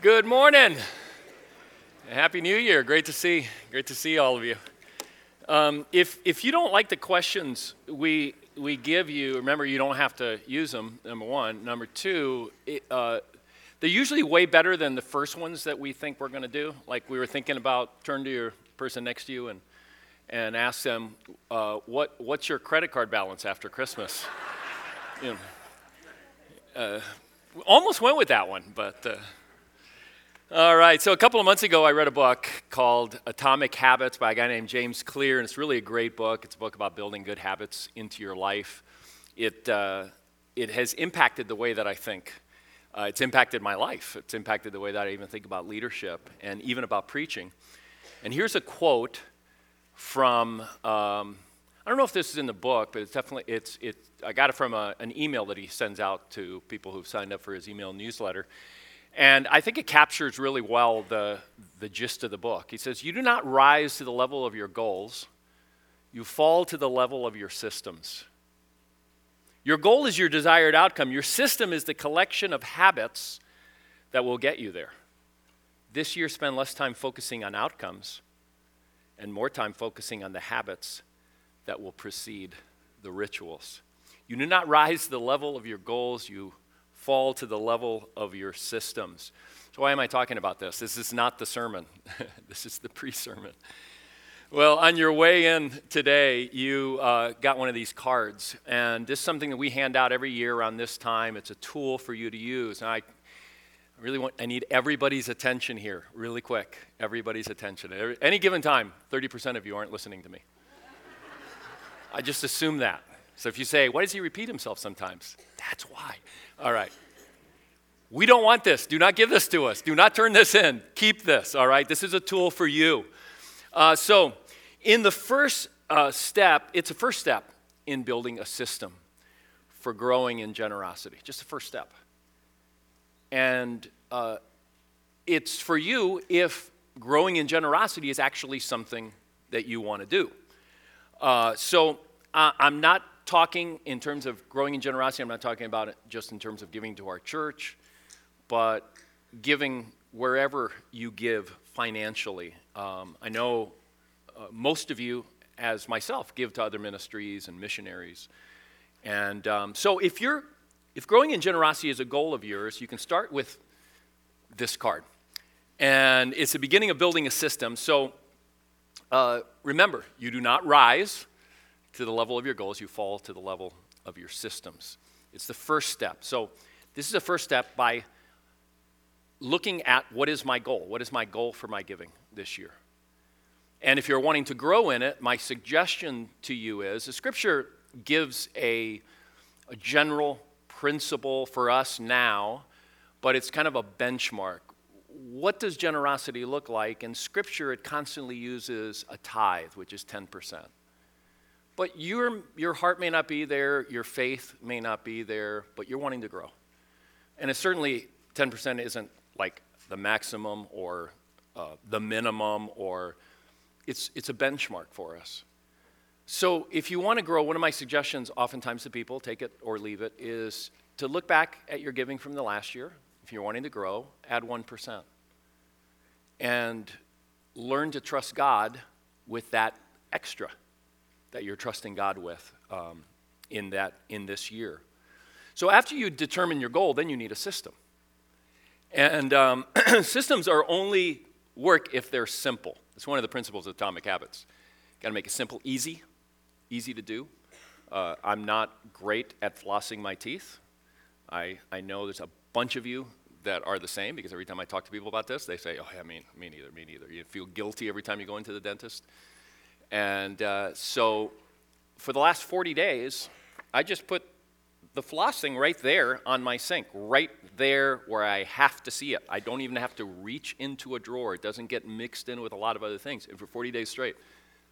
Good morning. Happy New Year. Great to see. Great to see all of you. Um, if if you don't like the questions we we give you, remember you don't have to use them. Number one. Number two. It, uh, they're usually way better than the first ones that we think we're going to do. Like we were thinking about, turn to your person next to you and and ask them, uh, what what's your credit card balance after Christmas? you know, uh, almost went with that one, but. Uh, all right, so a couple of months ago, I read a book called Atomic Habits by a guy named James Clear, and it's really a great book. It's a book about building good habits into your life. It, uh, it has impacted the way that I think. Uh, it's impacted my life. It's impacted the way that I even think about leadership and even about preaching. And here's a quote from, um, I don't know if this is in the book, but it's definitely, it's, it, I got it from a, an email that he sends out to people who've signed up for his email newsletter. And I think it captures really well the, the gist of the book. He says, You do not rise to the level of your goals, you fall to the level of your systems. Your goal is your desired outcome. Your system is the collection of habits that will get you there. This year, spend less time focusing on outcomes and more time focusing on the habits that will precede the rituals. You do not rise to the level of your goals, you fall to the level of your systems. So, why am I talking about this? This is not the sermon, this is the pre sermon. Well, on your way in today, you uh, got one of these cards, and this is something that we hand out every year around this time. It's a tool for you to use. And I really want, I need everybody's attention here, really quick. Everybody's attention. Every, any given time, 30% of you aren't listening to me. I just assume that. So if you say, why does he repeat himself sometimes? That's why. All right. We don't want this. Do not give this to us. Do not turn this in. Keep this, all right? This is a tool for you. Uh, so, in the first uh, step, it's a first step in building a system for growing in generosity. Just the first step. And uh, it's for you if growing in generosity is actually something that you want to do. Uh, so, I'm not talking in terms of growing in generosity, I'm not talking about it just in terms of giving to our church, but giving wherever you give financially. Um, I know uh, most of you, as myself, give to other ministries and missionaries. And um, so if you're if growing in generosity is a goal of yours, you can start with this card. And it's the beginning of building a system. So uh, remember, you do not rise to the level of your goals, you fall to the level of your systems. It's the first step. So, this is the first step by looking at what is my goal? What is my goal for my giving this year? And if you're wanting to grow in it, my suggestion to you is the scripture gives a, a general principle for us now, but it's kind of a benchmark. What does generosity look like? In scripture, it constantly uses a tithe, which is 10%. But your, your heart may not be there, your faith may not be there, but you're wanting to grow. And it's certainly 10% isn't like the maximum or uh, the minimum, or it's, it's a benchmark for us. So if you want to grow, one of my suggestions, oftentimes to people, take it or leave it, is to look back at your giving from the last year. If you're wanting to grow, add 1%. And learn to trust God with that extra that you're trusting God with um, in, that, in this year. So after you determine your goal, then you need a system. And um, systems are only work if they're simple. It's one of the principles of atomic habits. Got to make it simple, easy, easy to do. Uh, I'm not great at flossing my teeth. I, I know there's a bunch of you that are the same because every time I talk to people about this, they say, oh, yeah, me, me neither, me neither. You feel guilty every time you go into the dentist. And uh, so for the last 40 days, I just put the flossing right there on my sink, right there where I have to see it. I don't even have to reach into a drawer. It doesn't get mixed in with a lot of other things. And for 40 days straight,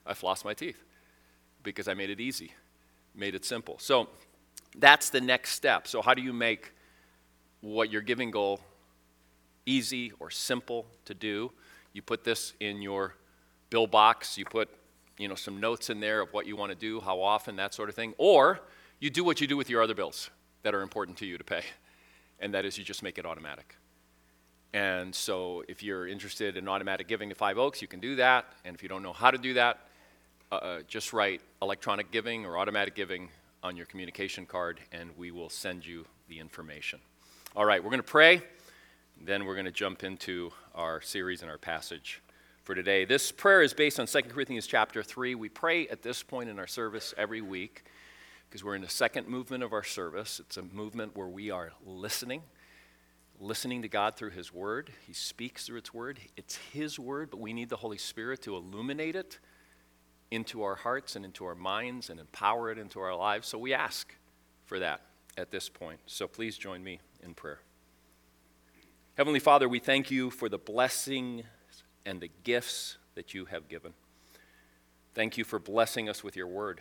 I floss my teeth because I made it easy, made it simple. So that's the next step. So, how do you make what your giving goal easy or simple to do? You put this in your bill box, you put you know, some notes in there of what you want to do, how often, that sort of thing. Or you do what you do with your other bills that are important to you to pay, and that is you just make it automatic. And so if you're interested in automatic giving to Five Oaks, you can do that. And if you don't know how to do that, uh, uh just write electronic giving or automatic giving on your communication card, and we will send you the information. All right, we're going to pray. Then we're going to jump into our series and our passage for today. This prayer is based on 2 Corinthians chapter 3. We pray at this point in our service every week because we're in the second movement of our service. It's a movement where we are listening, listening to God through His Word. He speaks through its Word. It's His Word, but we need the Holy Spirit to illuminate it into our hearts and into our minds and empower it into our lives. So we ask for that at this point. So please join me in prayer. Heavenly Father, we thank you for the blessing and the gifts that you have given. Thank you for blessing us with your word.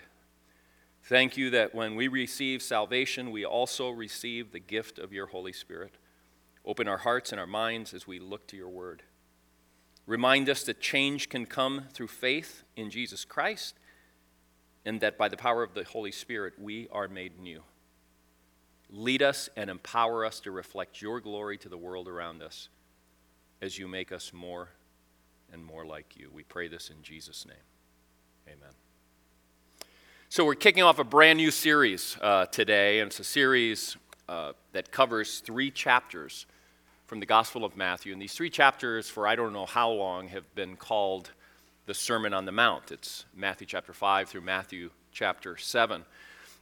Thank you that when we receive salvation, we also receive the gift of your Holy Spirit. Open our hearts and our minds as we look to your word. Remind us that change can come through faith in Jesus Christ, and that by the power of the Holy Spirit, we are made new. Lead us and empower us to reflect your glory to the world around us as you make us more and more like you. We pray this in Jesus' name. Amen. So, we're kicking off a brand new series uh, today, and it's a series uh, that covers three chapters from the Gospel of Matthew. And these three chapters, for I don't know how long, have been called the Sermon on the Mount. It's Matthew chapter 5 through Matthew chapter 7.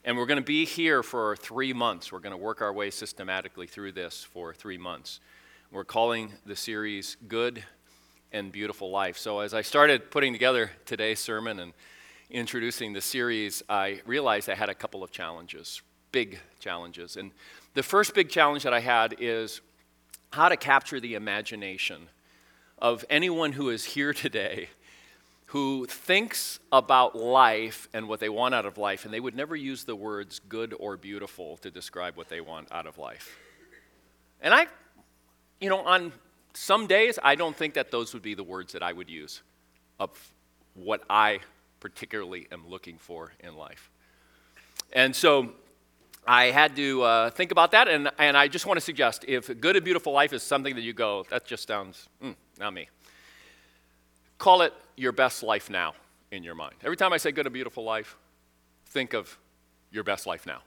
And we're going to be here for three months. We're going to work our way systematically through this for three months. We're calling the series Good and Beautiful Life. So, as I started putting together today's sermon and introducing the series, I realized I had a couple of challenges, big challenges. And the first big challenge that I had is how to capture the imagination of anyone who is here today who thinks about life and what they want out of life, and they would never use the words good or beautiful to describe what they want out of life. And I, you know, on some days, I don't think that those would be the words that I would use of what I particularly am looking for in life. And so I had to uh, think about that, and, and I just want to suggest if good and beautiful life is something that you go, that just sounds, mm, not me. Call it your best life now in your mind. Every time I say good and beautiful life, think of your best life now.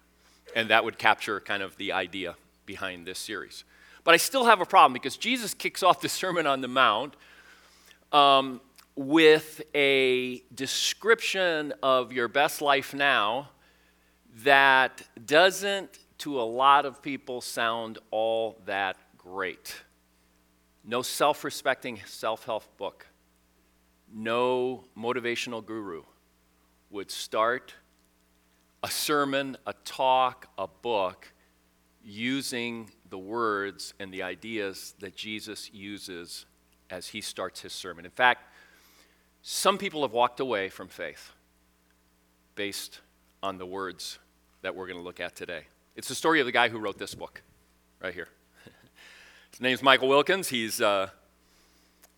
And that would capture kind of the idea behind this series. But I still have a problem because Jesus kicks off the Sermon on the Mount um, with a description of your best life now that doesn't, to a lot of people, sound all that great. No self respecting self help book no motivational guru would start a sermon, a talk, a book using the words and the ideas that Jesus uses as he starts his sermon. In fact, some people have walked away from faith based on the words that we're going to look at today. It's the story of the guy who wrote this book right here. His name's Michael Wilkins. He's uh,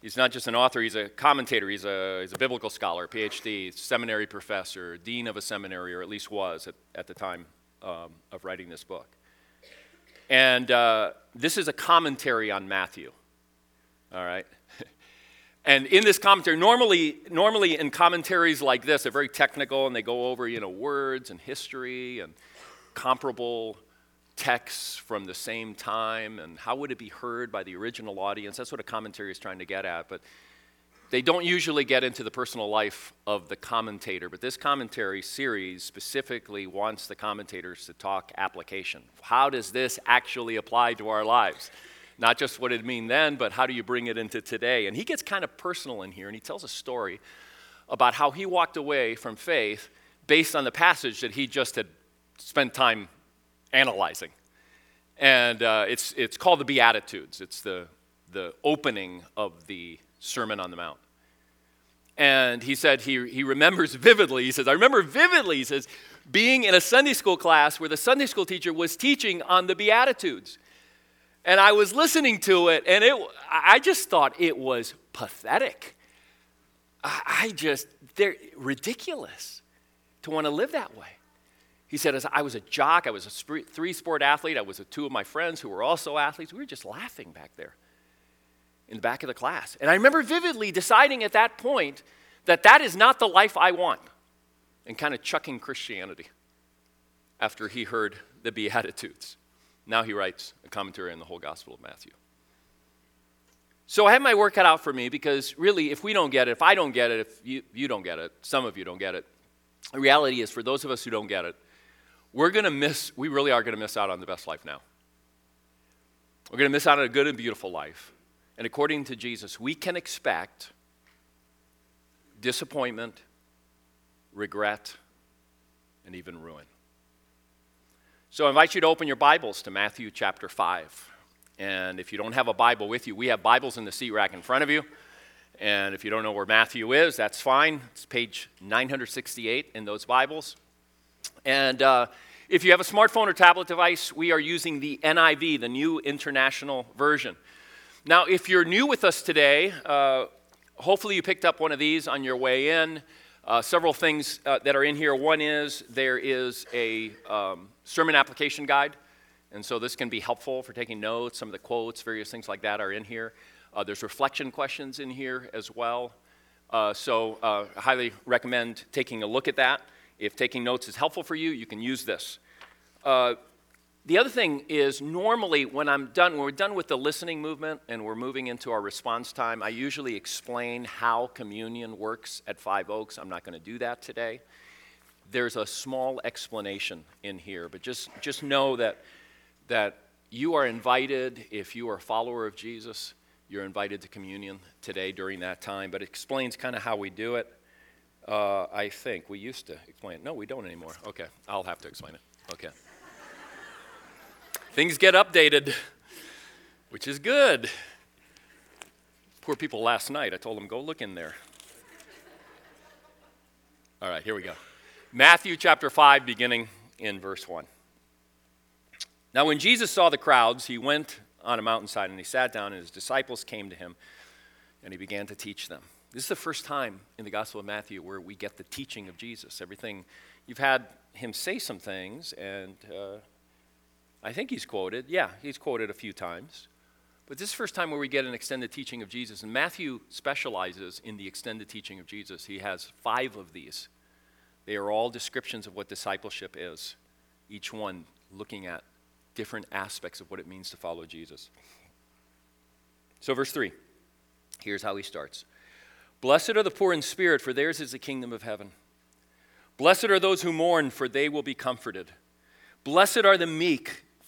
He's not just an author, he's a commentator, he's a, he's a biblical scholar, PhD, seminary professor, dean of a seminary, or at least was at, at the time um, of writing this book. And uh, this is a commentary on Matthew. All right? and in this commentary, normally, normally in commentaries like this, they're very technical and they go over, you know, words and history and comparable texts from the same time and how would it be heard by the original audience? That's what a commentary is trying to get at. But they don't usually get into the personal life of the commentator. But this commentary series specifically wants the commentators to talk application. How does this actually apply to our lives? Not just what it mean then, but how do you bring it into today? And he gets kind of personal in here, and he tells a story about how he walked away from faith based on the passage that he just had spent time analyzing. And uh, it's, it's called the Beatitudes. It's the, the opening of the Sermon on the Mount. And he said he, he remembers vividly. He says, I remember vividly, he says, being in a Sunday school class where the Sunday school teacher was teaching on the Beatitudes. And I was listening to it, and it, I just thought it was pathetic. I just, they're ridiculous to want to live that way. He said, as I was a jock, I was a three sport athlete, I was with two of my friends who were also athletes. We were just laughing back there. In the back of the class. And I remember vividly deciding at that point that that is not the life I want and kind of chucking Christianity after he heard the Beatitudes. Now he writes a commentary on the whole Gospel of Matthew. So I have my work cut out for me because really, if we don't get it, if I don't get it, if you, you don't get it, some of you don't get it, the reality is for those of us who don't get it, we're going to miss, we really are going to miss out on the best life now. We're going to miss out on a good and beautiful life. And according to Jesus, we can expect disappointment, regret, and even ruin. So I invite you to open your Bibles to Matthew chapter 5. And if you don't have a Bible with you, we have Bibles in the seat rack in front of you. And if you don't know where Matthew is, that's fine. It's page 968 in those Bibles. And uh, if you have a smartphone or tablet device, we are using the NIV, the New International Version. Now, if you're new with us today, uh, hopefully you picked up one of these on your way in. Uh, several things uh, that are in here. One is there is a um, sermon application guide, and so this can be helpful for taking notes. Some of the quotes, various things like that are in here. Uh, there's reflection questions in here as well. Uh, so uh, I highly recommend taking a look at that. If taking notes is helpful for you, you can use this. The other thing is normally when I'm done, when we're done with the listening movement and we're moving into our response time, I usually explain how communion works at Five Oaks. I'm not going to do that today. There's a small explanation in here, but just, just know that, that you are invited, if you are a follower of Jesus, you're invited to communion today during that time, but it explains kind of how we do it. Uh, I think we used to explain it. No, we don't anymore. Okay, I'll have to explain it. Okay. Things get updated, which is good. Poor people last night, I told them, go look in there. All right, here we go. Matthew chapter 5, beginning in verse 1. Now, when Jesus saw the crowds, he went on a mountainside and he sat down, and his disciples came to him, and he began to teach them. This is the first time in the Gospel of Matthew where we get the teaching of Jesus. Everything, you've had him say some things, and uh, I think he's quoted. Yeah, he's quoted a few times. But this is the first time where we get an extended teaching of Jesus. And Matthew specializes in the extended teaching of Jesus. He has five of these. They are all descriptions of what discipleship is, each one looking at different aspects of what it means to follow Jesus. So, verse 3, here's how he starts Blessed are the poor in spirit, for theirs is the kingdom of heaven. Blessed are those who mourn, for they will be comforted. Blessed are the meek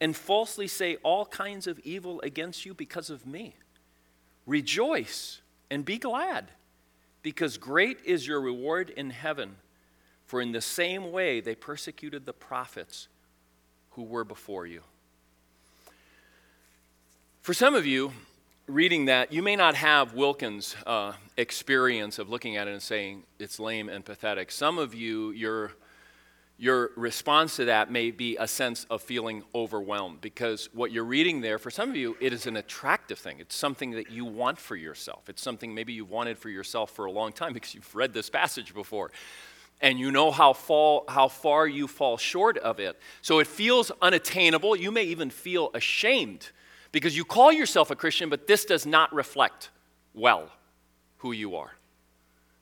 and falsely say all kinds of evil against you because of me. Rejoice and be glad, because great is your reward in heaven. For in the same way they persecuted the prophets who were before you. For some of you, reading that, you may not have Wilkins' uh, experience of looking at it and saying it's lame and pathetic. Some of you, you're your response to that may be a sense of feeling overwhelmed because what you're reading there, for some of you, it is an attractive thing. It's something that you want for yourself. It's something maybe you've wanted for yourself for a long time because you've read this passage before and you know how, fall, how far you fall short of it. So it feels unattainable. You may even feel ashamed because you call yourself a Christian, but this does not reflect well who you are.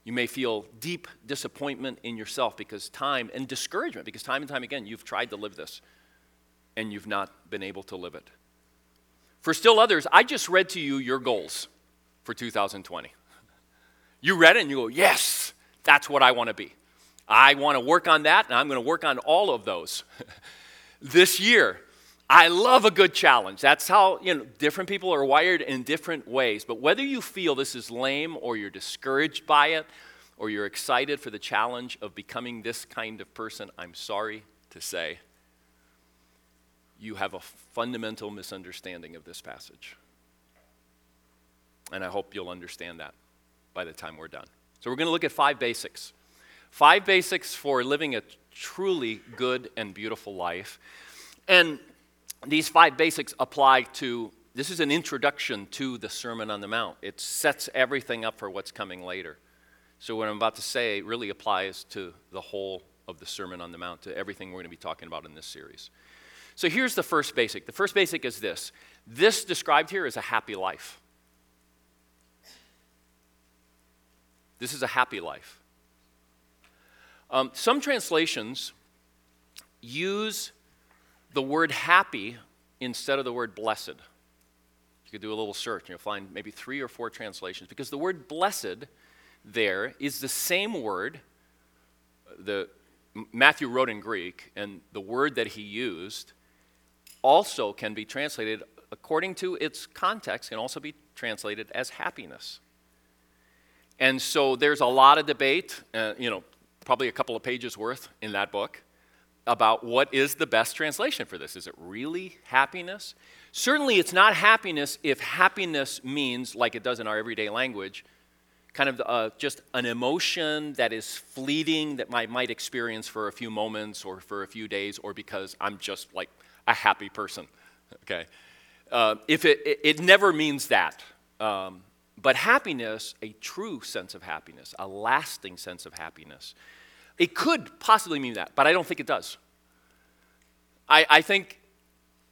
You may feel deep disappointment in yourself because time and discouragement because time and time again you've tried to live this and you've not been able to live it. For still others, I just read to you your goals for 2020. You read it and you go, Yes, that's what I want to be. I want to work on that and I'm going to work on all of those this year. I love a good challenge. That's how, you know, different people are wired in different ways. But whether you feel this is lame or you're discouraged by it or you're excited for the challenge of becoming this kind of person, I'm sorry to say you have a fundamental misunderstanding of this passage. And I hope you'll understand that by the time we're done. So, we're going to look at five basics. Five basics for living a truly good and beautiful life. And these five basics apply to this is an introduction to the Sermon on the Mount. It sets everything up for what's coming later. So, what I'm about to say really applies to the whole of the Sermon on the Mount, to everything we're going to be talking about in this series. So, here's the first basic. The first basic is this this described here is a happy life. This is a happy life. Um, some translations use the word happy instead of the word blessed. You could do a little search and you'll find maybe three or four translations because the word blessed there is the same word the Matthew wrote in Greek and the word that he used also can be translated according to its context can also be translated as happiness. And so there's a lot of debate, uh, you know, probably a couple of pages worth in that book about what is the best translation for this. Is it really happiness? Certainly, it's not happiness if happiness means, like it does in our everyday language, kind of uh, just an emotion that is fleeting that I might experience for a few moments or for a few days or because I'm just like a happy person. Okay? Uh, if it, it, it, never means that. Um, but happiness, a true sense of happiness, a lasting sense of happiness, it could possibly mean that, but I don't think it does. I, I think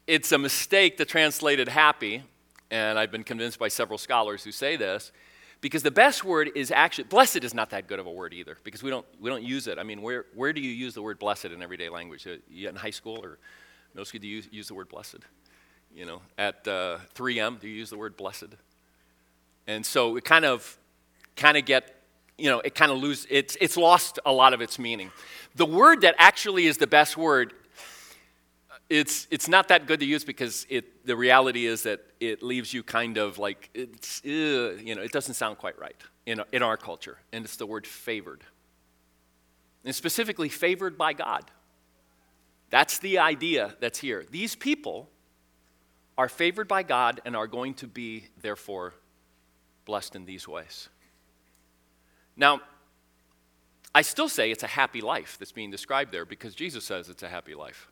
it's a mistake to translate it happy, and I've been convinced by several scholars who say this, because the best word is actually, blessed is not that good of a word either, because we don't, we don't use it. I mean, where, where do you use the word blessed in everyday language? Uh, in high school or middle school, do you use, use the word blessed? You know, at uh, 3M, do you use the word blessed? And so it kind of, kind of get, you know, it kind of lose, it's, it's lost a lot of its meaning. The word that actually is the best word, it's, it's not that good to use because it, the reality is that it leaves you kind of like, it's, uh, you know, it doesn't sound quite right in, in our culture. And it's the word favored. And specifically, favored by God. That's the idea that's here. These people are favored by God and are going to be, therefore, blessed in these ways. Now, I still say it's a happy life that's being described there because Jesus says it's a happy life.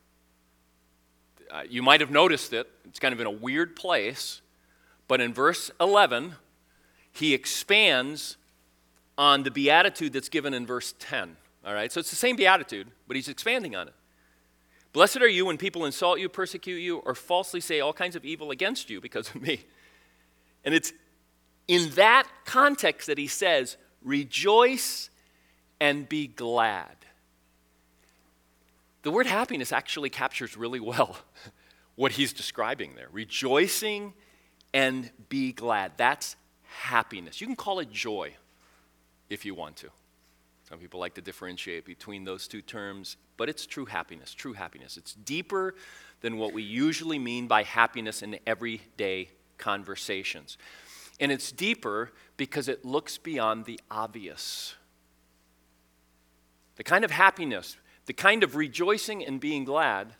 Uh, you might have noticed it, it's kind of in a weird place, but in verse 11, he expands on the beatitude that's given in verse 10. All right, so it's the same beatitude, but he's expanding on it. Blessed are you when people insult you, persecute you, or falsely say all kinds of evil against you because of me. And it's in that context that he says, rejoice and be glad. The word happiness actually captures really well what he's describing there. Rejoicing and be glad. That's happiness. You can call it joy if you want to. Some people like to differentiate between those two terms, but it's true happiness, true happiness. It's deeper than what we usually mean by happiness in everyday conversations. And it's deeper because it looks beyond the obvious. The kind of happiness, the kind of rejoicing and being glad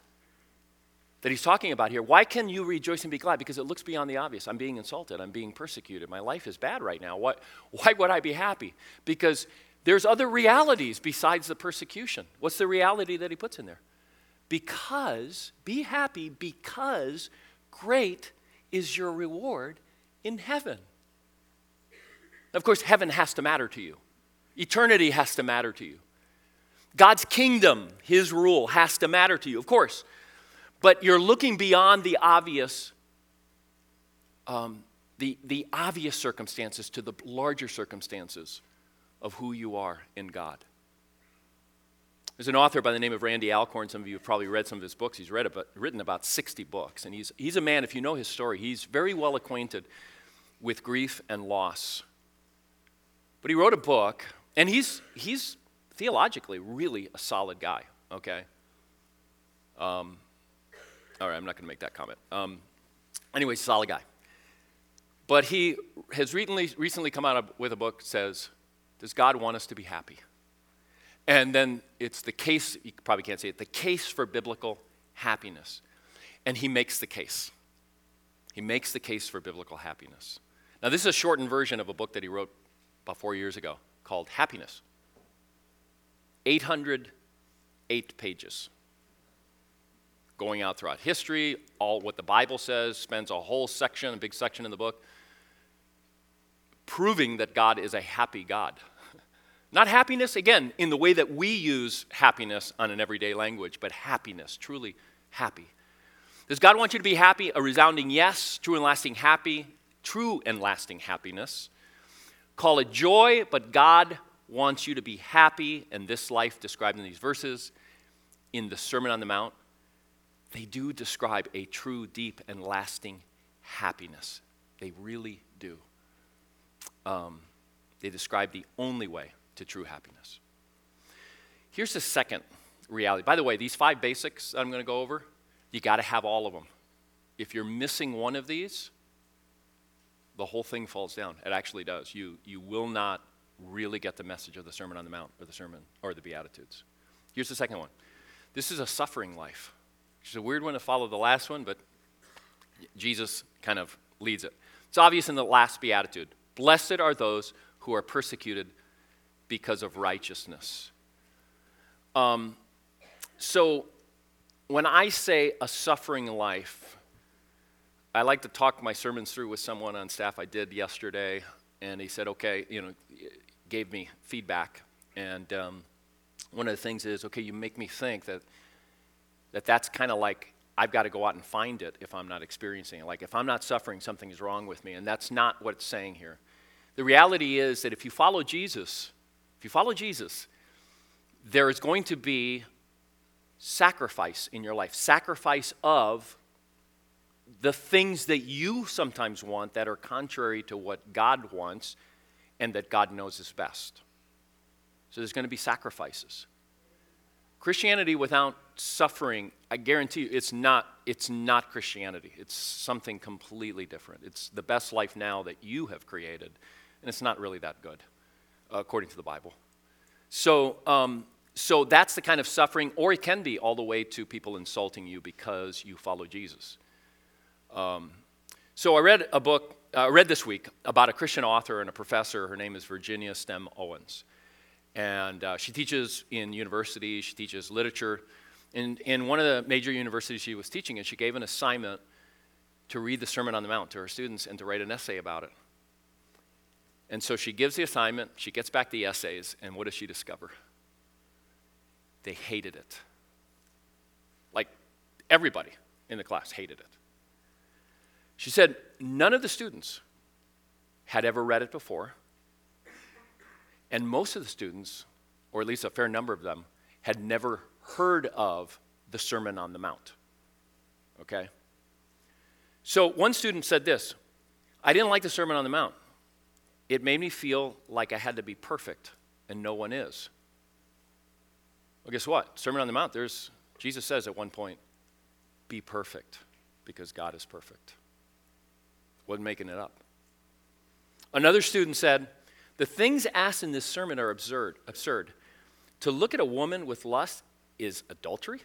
that he's talking about here. Why can you rejoice and be glad? Because it looks beyond the obvious. I'm being insulted. I'm being persecuted. My life is bad right now. Why, why would I be happy? Because there's other realities besides the persecution. What's the reality that he puts in there? Because, be happy because great is your reward in heaven. Of course, heaven has to matter to you, eternity has to matter to you. God's kingdom, His rule, has to matter to you, of course. But you're looking beyond the obvious, um, the, the obvious circumstances to the larger circumstances of who you are in God. There's an author by the name of Randy Alcorn. Some of you have probably read some of his books. He's read about, written about 60 books. And he's, he's a man, if you know his story, he's very well acquainted with grief and loss. But he wrote a book, and he's, he's theologically really a solid guy, okay? Um, all right, I'm not going to make that comment. Um, anyway, solid guy. But he has recently, recently come out with a book that says, Does God want us to be happy? And then it's the case, you probably can't say it, the case for biblical happiness. And he makes the case. He makes the case for biblical happiness. Now, this is a shortened version of a book that he wrote about four years ago called Happiness. 808 pages going out throughout history, all what the Bible says, spends a whole section, a big section in the book, proving that God is a happy God. Not happiness, again, in the way that we use happiness on an everyday language, but happiness, truly happy. Does God want you to be happy? A resounding yes, true and lasting happy, true and lasting happiness. Call it joy, but God wants you to be happy, in this life described in these verses in the Sermon on the Mount, they do describe a true, deep, and lasting happiness. They really do. Um, they describe the only way to true happiness. Here's the second reality. By the way, these five basics I'm going to go over, you got to have all of them. If you're missing one of these, the whole thing falls down. It actually does. You, you will not really get the message of the Sermon on the Mount or the Sermon or the Beatitudes. Here's the second one this is a suffering life. It's a weird one to follow the last one, but Jesus kind of leads it. It's obvious in the last Beatitude Blessed are those who are persecuted because of righteousness. Um, so, when I say a suffering life, I like to talk my sermons through with someone on staff. I did yesterday, and he said, okay, you know, gave me feedback. And um, one of the things is, okay, you make me think that, that that's kind of like I've got to go out and find it if I'm not experiencing it. Like if I'm not suffering, something is wrong with me. And that's not what it's saying here. The reality is that if you follow Jesus, if you follow Jesus, there is going to be sacrifice in your life, sacrifice of the things that you sometimes want that are contrary to what God wants and that God knows is best. So there's going to be sacrifices. Christianity without suffering, I guarantee you, it's not, it's not Christianity. It's something completely different. It's the best life now that you have created, and it's not really that good, according to the Bible. So, um, so that's the kind of suffering, or it can be all the way to people insulting you because you follow Jesus. Um, so I read a book, I uh, read this week about a Christian author and a professor. Her name is Virginia Stem Owens. And uh, she teaches in universities, she teaches literature. And in one of the major universities she was teaching in, she gave an assignment to read the Sermon on the Mount to her students and to write an essay about it. And so she gives the assignment, she gets back the essays, and what does she discover? They hated it. Like everybody in the class hated it. She said none of the students had ever read it before, and most of the students, or at least a fair number of them, had never heard of the Sermon on the Mount. Okay? So one student said this I didn't like the Sermon on the Mount. It made me feel like I had to be perfect, and no one is. Well, guess what? Sermon on the Mount, there's Jesus says at one point, be perfect because God is perfect. Wasn't making it up. Another student said, The things asked in this sermon are absurd. absurd. To look at a woman with lust is adultery.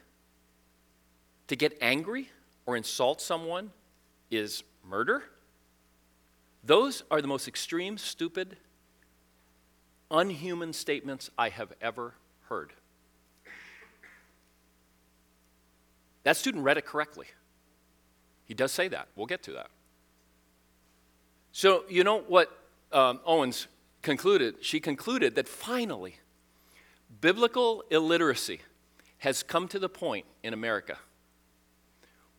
To get angry or insult someone is murder. Those are the most extreme, stupid, unhuman statements I have ever heard. That student read it correctly. He does say that. We'll get to that. So, you know what um, Owens concluded? She concluded that finally, biblical illiteracy has come to the point in America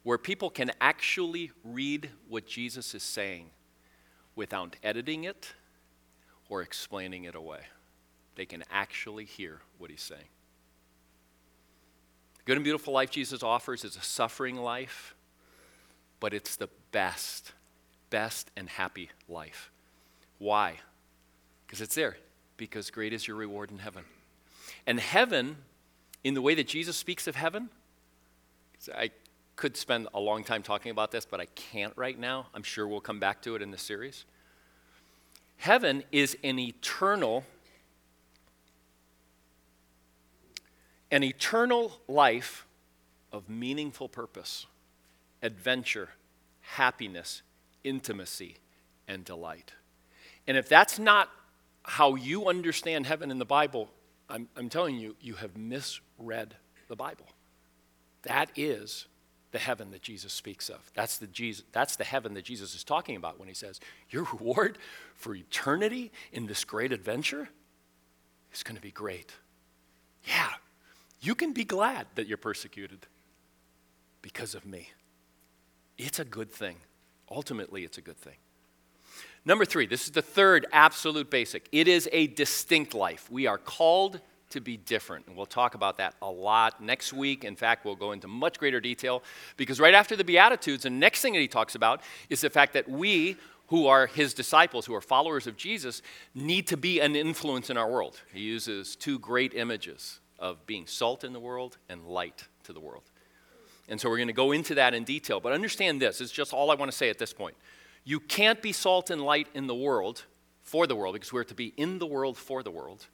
where people can actually read what Jesus is saying without editing it or explaining it away. They can actually hear what he's saying. The good and beautiful life Jesus offers is a suffering life, but it's the best best and happy life. Why? Because it's there. Because great is your reward in heaven. And heaven, in the way that Jesus speaks of heaven, I could spend a long time talking about this, but I can't right now. I'm sure we'll come back to it in the series. Heaven is an eternal, an eternal life of meaningful purpose, adventure, happiness, intimacy, and delight. And if that's not how you understand heaven in the Bible, I'm, I'm telling you, you have misread the Bible. That is the heaven that Jesus speaks of. That's the, Jesus, that's the heaven that Jesus is talking about when he says, Your reward for eternity in this great adventure is going to be great. Yeah, you can be glad that you're persecuted because of me. It's a good thing. Ultimately, it's a good thing. Number three, this is the third absolute basic. It is a distinct life. We are called to be different. And we'll talk about that a lot next week. In fact, we'll go into much greater detail because right after the Beatitudes, the next thing that he talks about is the fact that we, who are his disciples, who are followers of Jesus, need to be an influence in our world. He uses two great images of being salt in the world and light to the world. And so we're going to go into that in detail. But understand this, it's just all I want to say at this point. You can't be salt and light in the world for the world because we're to be in the world for the world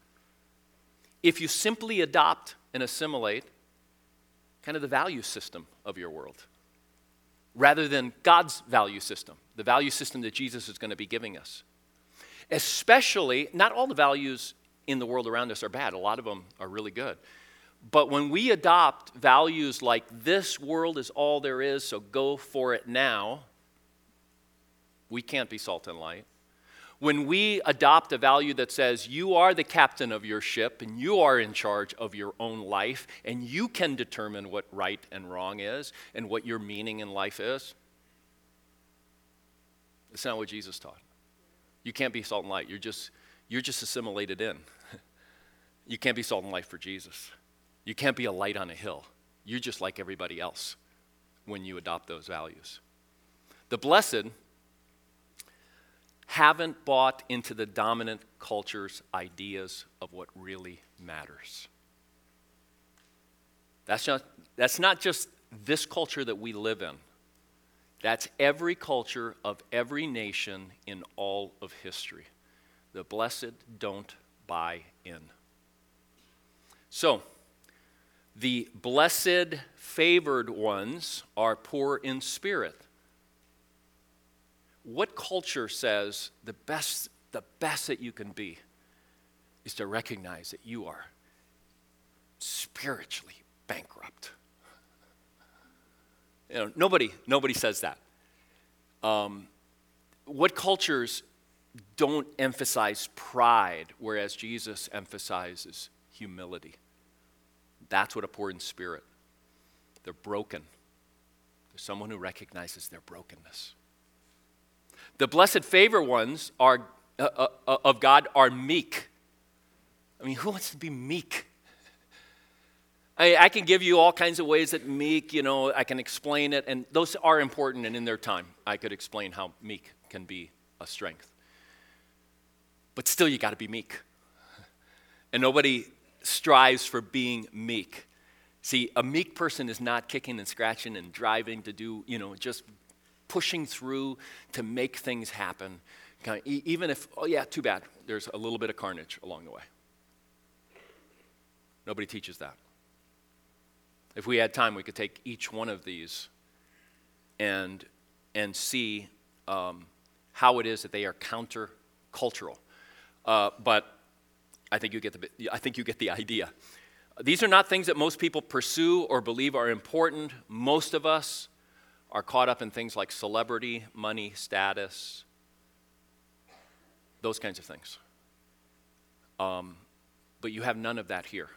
if you simply adopt and assimilate kind of the value system of your world rather than God's value system, the value system that Jesus is going to be giving us. Especially, not all the values in the world around us are bad, a lot of them are really good. But when we adopt values like this world is all there is, so go for it now, we can't be salt and light when we adopt a value that says you are the captain of your ship and you are in charge of your own life and you can determine what right and wrong is and what your meaning in life is, it's not what Jesus taught. You can't be salt and light. You're just, you're just assimilated in. you can't be salt and light for Jesus. You can't be a light on a hill. You're just like everybody else when you adopt those values. The blessed haven't bought into the dominant culture's ideas of what really matters. That's not, that's not just this culture that we live in. That's every culture of every nation in all of history. The blessed don't buy in. So, the blessed, favored ones are poor in spirit what culture says the best, the best that you can be is to recognize that you are spiritually bankrupt? You know, nobody, nobody says that. Um, what cultures don't emphasize pride, whereas Jesus emphasizes humility? That's what a poor in spirit. They're broken. There's someone who recognizes their brokenness. The blessed favor ones are, uh, uh, uh, of God are meek. I mean, who wants to be meek? I, I, can give you all kinds of ways that meek, you know, I can explain it, and those are important, and in their time, I could explain how meek can be a strength. But still, you got to be meek. And nobody strives for being meek. See, a meek person is not kicking and scratching and driving to do, you know, just pushing through to make things happen. Even if, oh yeah, too bad, there's a little bit of carnage along the way. Nobody teaches that. If we had time, we could take each one of these and, and see um, how it is that they are countercultural. Uh, but I think, you get the, I think you get the idea. These are not things that most people pursue or believe are important. Most of us are caught up in things like celebrity, money, status, those kinds of things. Um, but you have none of that here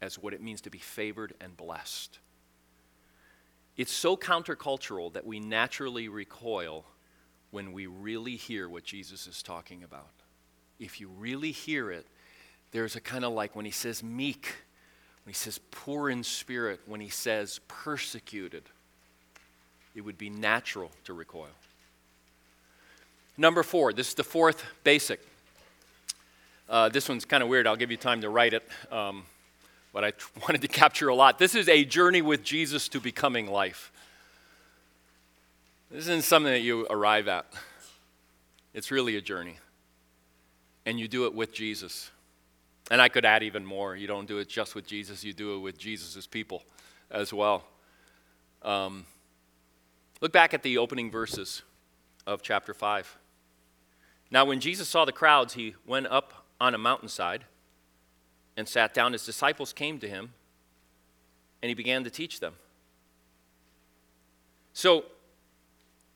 as what it means to be favored and blessed. It's so countercultural that we naturally recoil when we really hear what Jesus is talking about. If you really hear it, there's a kind of like when he says meek, when he says poor in spirit, when he says persecuted it would be natural to recoil. Number four, this is the fourth basic. Uh, this one's kind of weird. I'll give you time to write it, um, but I wanted to capture a lot. This is a journey with Jesus to becoming life. This isn't something that you arrive at, it's really a journey. And you do it with Jesus. And I could add even more. You don't do it just with Jesus, you do it with Jesus' people as well. Um, Look back at the opening verses of chapter 5. Now, when Jesus saw the crowds, he went up on a mountainside and sat down. His disciples came to him, and he began to teach them. So,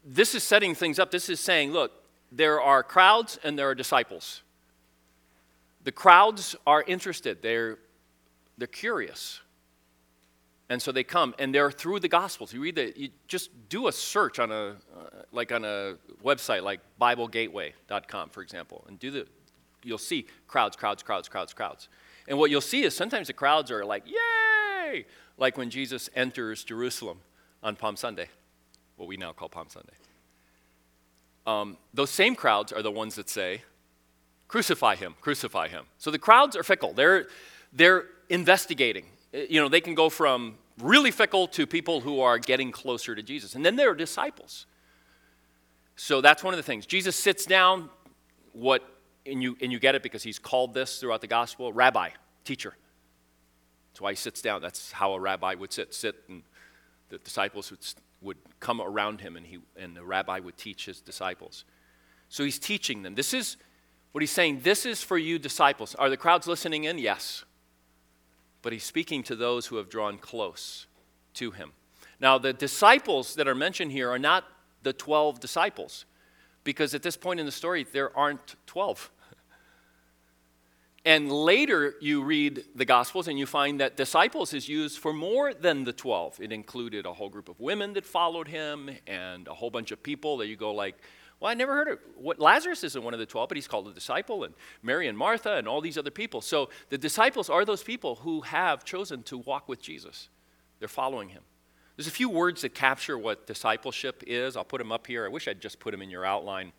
this is setting things up. This is saying, look, there are crowds and there are disciples. The crowds are interested, they're, they're curious. And so they come, and they're through the Gospels. You read that, you just do a search on a, uh, like on a website like BibleGateway.com, for example, and do the, you'll see crowds, crowds, crowds, crowds, crowds. And what you'll see is sometimes the crowds are like, yay! Like when Jesus enters Jerusalem on Palm Sunday, what we now call Palm Sunday. Um, those same crowds are the ones that say, crucify him, crucify him. So the crowds are fickle. They're, they're investigating. Eh, you know, they can go from really fickle to people who are getting closer to Jesus. And then there are disciples. So that's one of the things. Jesus sits down, what, and you, and you get it because he's called this throughout the gospel rabbi, teacher. That's why he sits down. That's how a rabbi would sit. Sit, and the disciples would, would come around him, and, he, and the rabbi would teach his disciples. So he's teaching them. This is what he's saying. This is for you, disciples. Are the crowds listening in? Yes but he's speaking to those who have drawn close to him. Now, the disciples that are mentioned here are not the 12 disciples, because at this point in the story, there aren't 12. And later, you read the Gospels and you find that disciples is used for more than the 12. It included a whole group of women that followed him and a whole bunch of people that you go like, well, I never heard of what Lazarus isn't one of the 12, but he's called a disciple, and Mary and Martha and all these other people. So the disciples are those people who have chosen to walk with Jesus. They're following him. There's a few words that capture what discipleship is. I'll put them up here. I wish I'd just put them in your outline.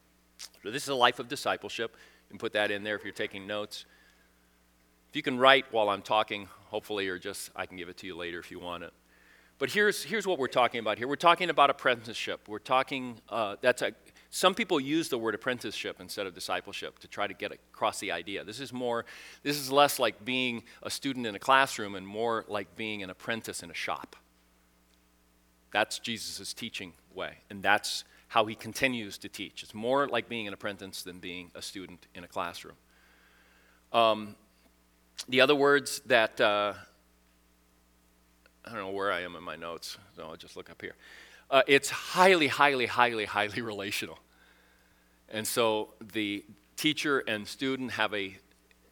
So this is a life of discipleship. You can put that in there if you're taking notes. If you can write while I'm talking, hopefully, or just I can give it to you later if you want it. But here's, here's what we're talking about here. We're talking about apprenticeship. We're talking, uh, that's a, some people use the word apprenticeship instead of discipleship to try to get across the idea. This is more, this is less like being a student in a classroom and more like being an apprentice in a shop. That's Jesus' teaching way, and that's how he continues to teach. It's more like being an apprentice than being a student in a classroom. Um, the other words that, uh, I don't know where I am in my notes, so I'll just look up here. Uh, it's highly, highly, highly, highly relational. And so the teacher and student have a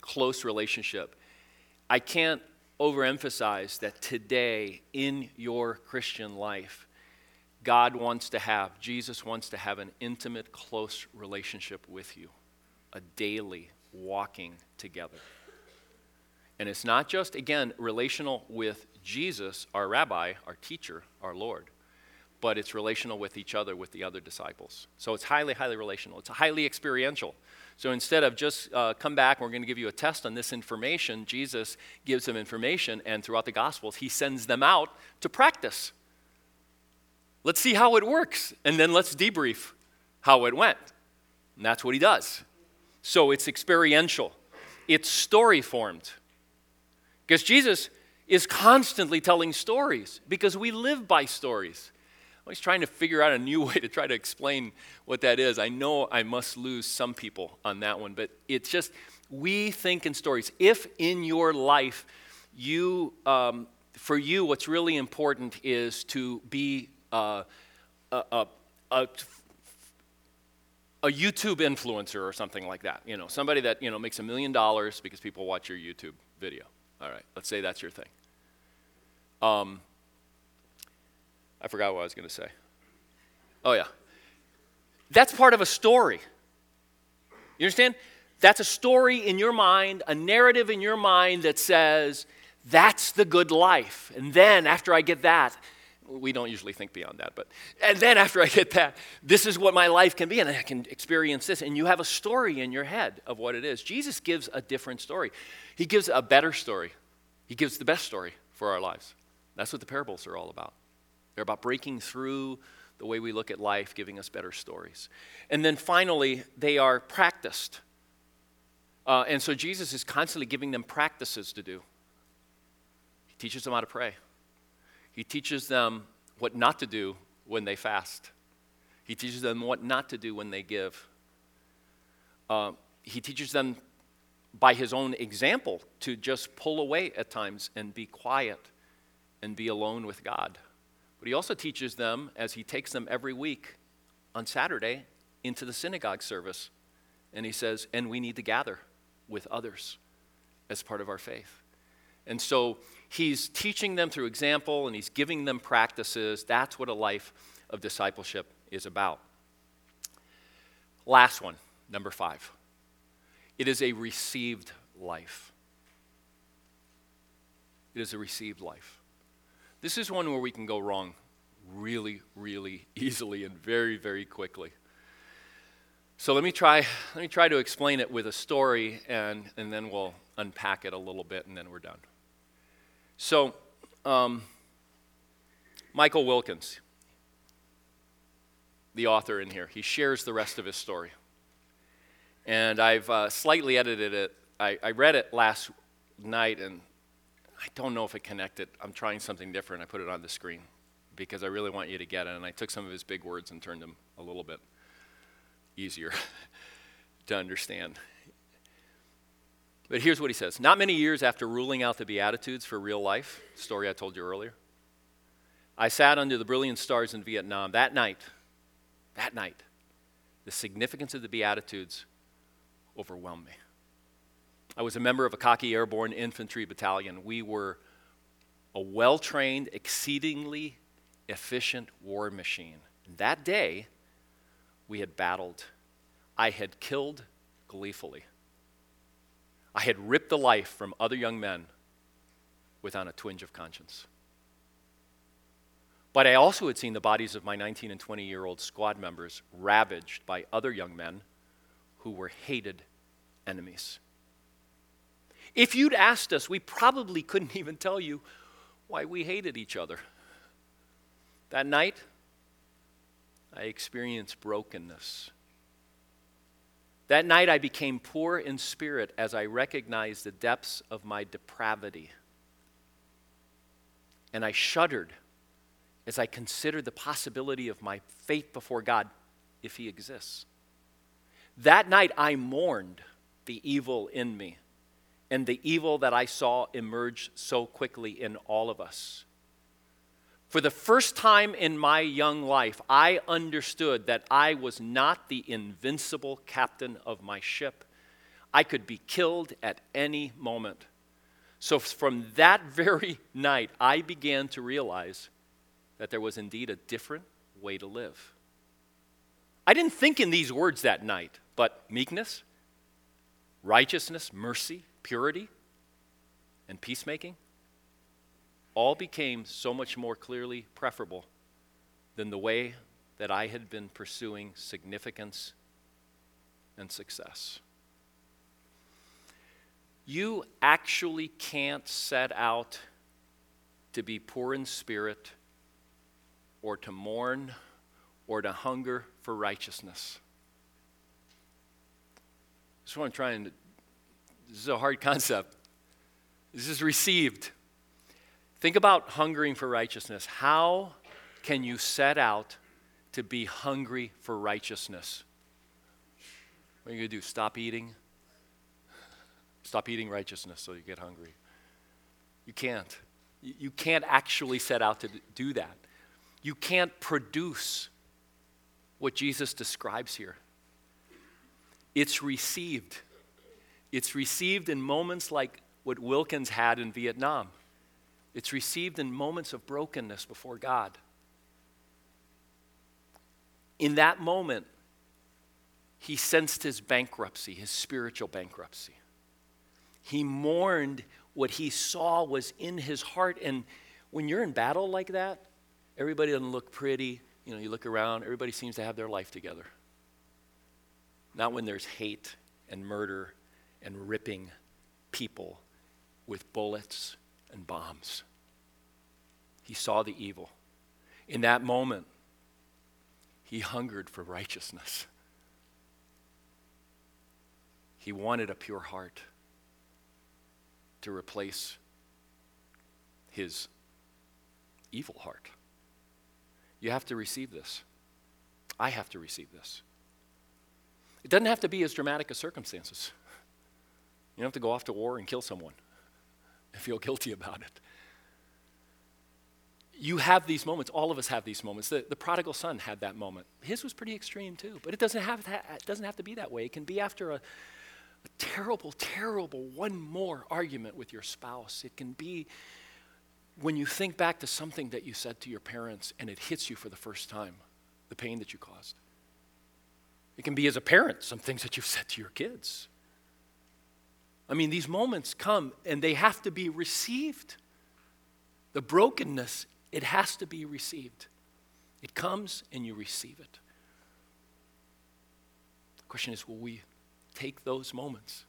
close relationship. I can't overemphasize that today in your Christian life, God wants to have, Jesus wants to have an intimate, close relationship with you, a daily walking together. And it's not just, again, relational with Jesus, our rabbi, our teacher, our Lord, but it's relational with each other, with the other disciples. So it's highly, highly relational. It's highly experiential. So instead of just uh, come back, we're going to give you a test on this information, Jesus gives them information, and throughout the Gospels, he sends them out to practice. Let's see how it works, and then let's debrief how it went. And that's what he does. So it's experiential, it's story formed. Because Jesus is constantly telling stories, because we live by stories. Always trying to figure out a new way to try to explain what that is. I know I must lose some people on that one, but it's just, we think in stories. If in your life, you, um, for you, what's really important is to be uh, a, a, a, a YouTube influencer or something like that. You know, somebody that, you know, makes a million dollars because people watch your YouTube video. All right, let's say that's your thing. Um, I forgot what I was going to say. Oh, yeah. That's part of a story. You understand? That's a story in your mind, a narrative in your mind that says, that's the good life. And then after I get that, we don't usually think beyond that, but and then after I get that, this is what my life can be, and I can experience this. And you have a story in your head of what it is. Jesus gives a different story. He gives a better story. He gives the best story for our lives. That's what the parables are all about. They're about breaking through the way we look at life, giving us better stories. And then finally, they are practiced. Uh, and so Jesus is constantly giving them practices to do. He teaches them how to pray, He teaches them what not to do when they fast, He teaches them what not to do when they give. uh, he teaches them by his own example to just pull away at times and be quiet and be alone with God. But he also teaches them as he takes them every week on Saturday into the synagogue service. And he says, and we need to gather with others as part of our faith. And so he's teaching them through example and he's giving them practices. That's what a life of discipleship is about. Last one, number five. It is a received life. It is a received life. This is one where we can go wrong really, really easily and very, very quickly. So let me try, let me try to explain it with a story, and, and then we'll unpack it a little bit, and then we're done. So, um, Michael Wilkins, the author in here, he shares the rest of his story. And I've uh, slightly edited it. I, I read it last night, and I don't know if it connected. I'm trying something different. I put it on the screen because I really want you to get it. And I took some of his big words and turned them a little bit easier to understand. But here's what he says Not many years after ruling out the Beatitudes for real life, story I told you earlier, I sat under the brilliant stars in Vietnam. That night, that night, the significance of the Beatitudes overwhelmed me. I was a member of a Khaki Airborne Infantry Battalion. We were a well trained, exceedingly efficient war machine. that day, we had battled. I had killed gleefully. I had ripped the life from other young men without a twinge of conscience. But I also had seen the bodies of my 19 and 20 year old squad members ravaged by other young men who were hated enemies. If you'd asked us, we probably couldn't even tell you why we hated each other. That night, I experienced brokenness. That night, I became poor in spirit as I recognized the depths of my depravity. And I shuddered as I considered the possibility of my faith before God if He exists. That night, I mourned the evil in me and the evil that I saw emerge so quickly in all of us. For the first time in my young life, I understood that I was not the invincible captain of my ship. I could be killed at any moment. So, from that very night, I began to realize that there was indeed a different way to live. I didn't think in these words that night, but meekness, righteousness, mercy, purity, and peacemaking all became so much more clearly preferable than the way that I had been pursuing significance and success. You actually can't set out to be poor in spirit or to mourn or to hunger for righteousness. This is what I'm trying to, this is a hard concept. This is received. Think about hungering for righteousness. How can you set out to be hungry for righteousness? What are you going to do? Stop eating? Stop eating righteousness so you get hungry. You can't. You can't actually set out to do that. You can't produce what Jesus describes here. It's received. It's received in moments like what Wilkins had in Vietnam. It's received in moments of brokenness before God. In that moment, he sensed his bankruptcy, his spiritual bankruptcy. He mourned what he saw was in his heart. And when you're in battle like that, everybody doesn't look pretty. You know, you look around, everybody seems to have their life together. Not when there's hate and murder and ripping people with bullets and bombs. He saw the evil. In that moment, he hungered for righteousness. He wanted a pure heart to replace his evil heart. You have to receive this. I have to receive this. It doesn't have to be as dramatic as circumstances. You don't have to go off to war and kill someone and feel guilty about it. You have these moments. All of us have these moments. The, the prodigal son had that moment. His was pretty extreme too, but it doesn't have, that, it doesn't have to be that way. It can be after a, a terrible, terrible one more argument with your spouse. It can be when you think back to something that you said to your parents and it hits you for the first time, the pain that you caused. It can be as a parent, some things that you've said to your kids. I mean, these moments come and they have to be received. The brokenness, it has to be received. It comes and you receive it. The question is will we take those moments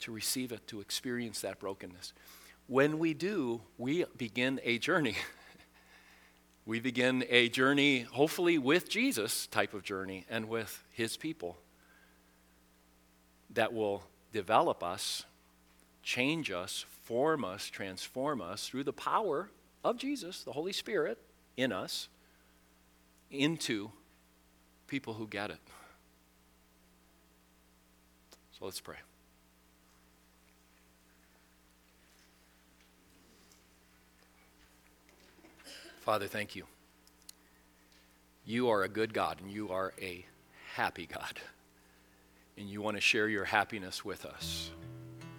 to receive it, to experience that brokenness? When we do, we begin a journey. we begin a journey, hopefully with Jesus type of journey and with his people that will develop us, change us, form us, transform us through the power of Jesus, the Holy Spirit in us, into people who get it. So let's pray. Father, thank you. You are a good God and you are a happy God and you want to share your happiness with us,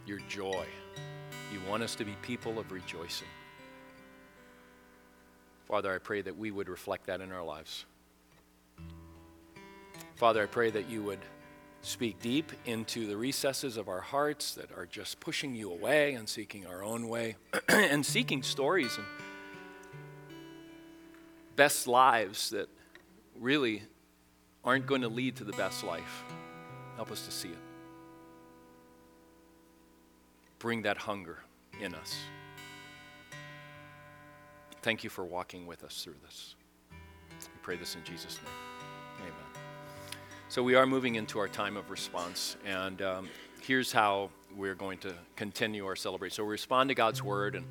your joy. You want us to be people of rejoicing. Father, I pray that we would reflect that in our lives. Father, I pray that you would speak deep into the recesses of our hearts that are just pushing you away and seeking our own way and seeking stories and best lives that really aren't going to lead to the best life. Help us to see it. Bring that hunger in us. Thank you for walking with us through this. We pray this in Jesus' name. Amen. So, we are moving into our time of response, and um, here's how we're going to continue our celebration. So, we respond to God's word, and,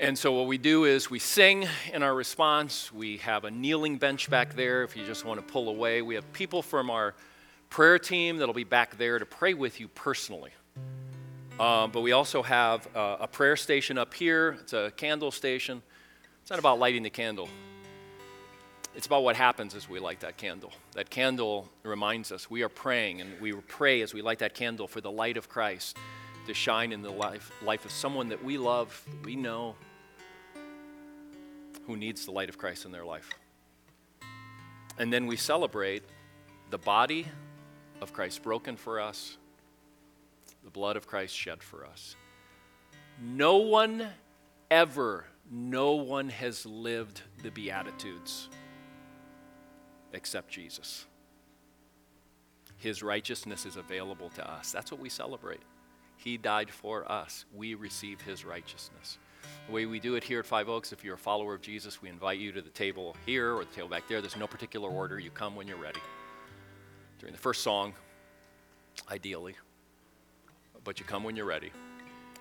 and so what we do is we sing in our response. We have a kneeling bench back there if you just want to pull away. We have people from our prayer team that'll be back there to pray with you personally. Um, but we also have uh, a prayer station up here. It's a candle station. It's not about lighting the candle. It's about what happens as we light that candle. That candle reminds us we are praying, and we pray as we light that candle for the light of Christ to shine in the life, life of someone that we love, that we know, who needs the light of Christ in their life. And then we celebrate the body of Christ broken for us, the blood of Christ shed for us. No one ever, no one has lived the Beatitudes except Jesus. His righteousness is available to us. That's what we celebrate. He died for us. We receive his righteousness. The way we do it here at Five Oaks, if you're a follower of Jesus, we invite you to the table here or the table back there. There's no particular order. You come when you're ready. During the first song, ideally, but you come when you're ready.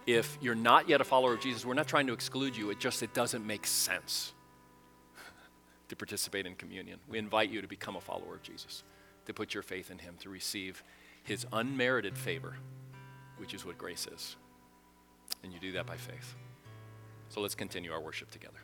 If you're not yet a follower of Jesus, we're not trying to exclude you. It just it doesn't make sense to participate in communion. We invite you to become a follower of Jesus, to put your faith in him, to receive his unmerited favor, which is what grace is. And you do that by faith. So let's continue our worship together.